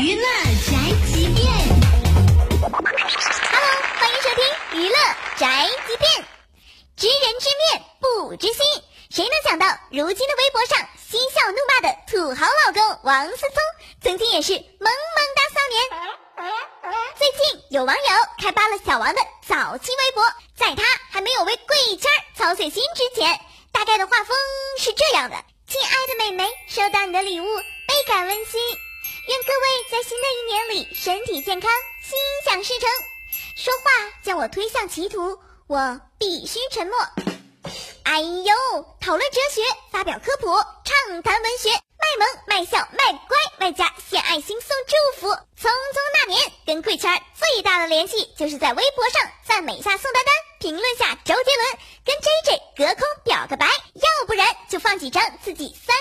娱乐宅急便，Hello，欢迎收听娱乐宅急便。知人知面不知心，谁能想到如今的微博上嬉笑怒骂的土豪老公王思聪，曾经也是萌萌哒少年。最近有网友开扒了小王的早期微博，在他还没有为贵圈操碎心之前，大概的画风是这样的：亲爱的美眉，收到你的礼物，倍感温馨。愿各位在新的一年里身体健康，心想事成。说话将我推向歧途，我必须沉默。哎呦，讨论哲学，发表科普，畅谈文学，卖萌卖笑卖乖，外加献爱心送祝福。匆匆那年，跟贵圈最大的联系就是在微博上赞美一下宋丹丹，评论下周杰伦，跟 J J 隔空表个白，要不然就放几张自己三。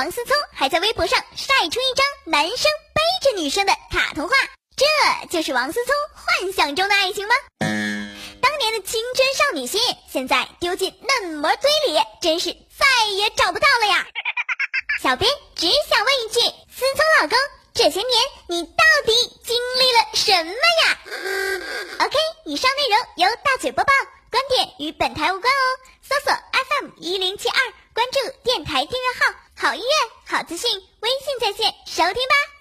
王思聪还在微博上晒出一张男生背着女生的卡通画，这就是王思聪幻想中的爱情吗？当年的青春少女心，现在丢进嫩模堆里，真是再也找不到了呀！小编只想问一句，思聪老公，这些年你到底经历了什么呀？OK，以上内容由大嘴播报，观点与本台无关哦。搜索 FM 一零七二，关注电台订阅号，好音乐、好资讯，微信在线收听吧。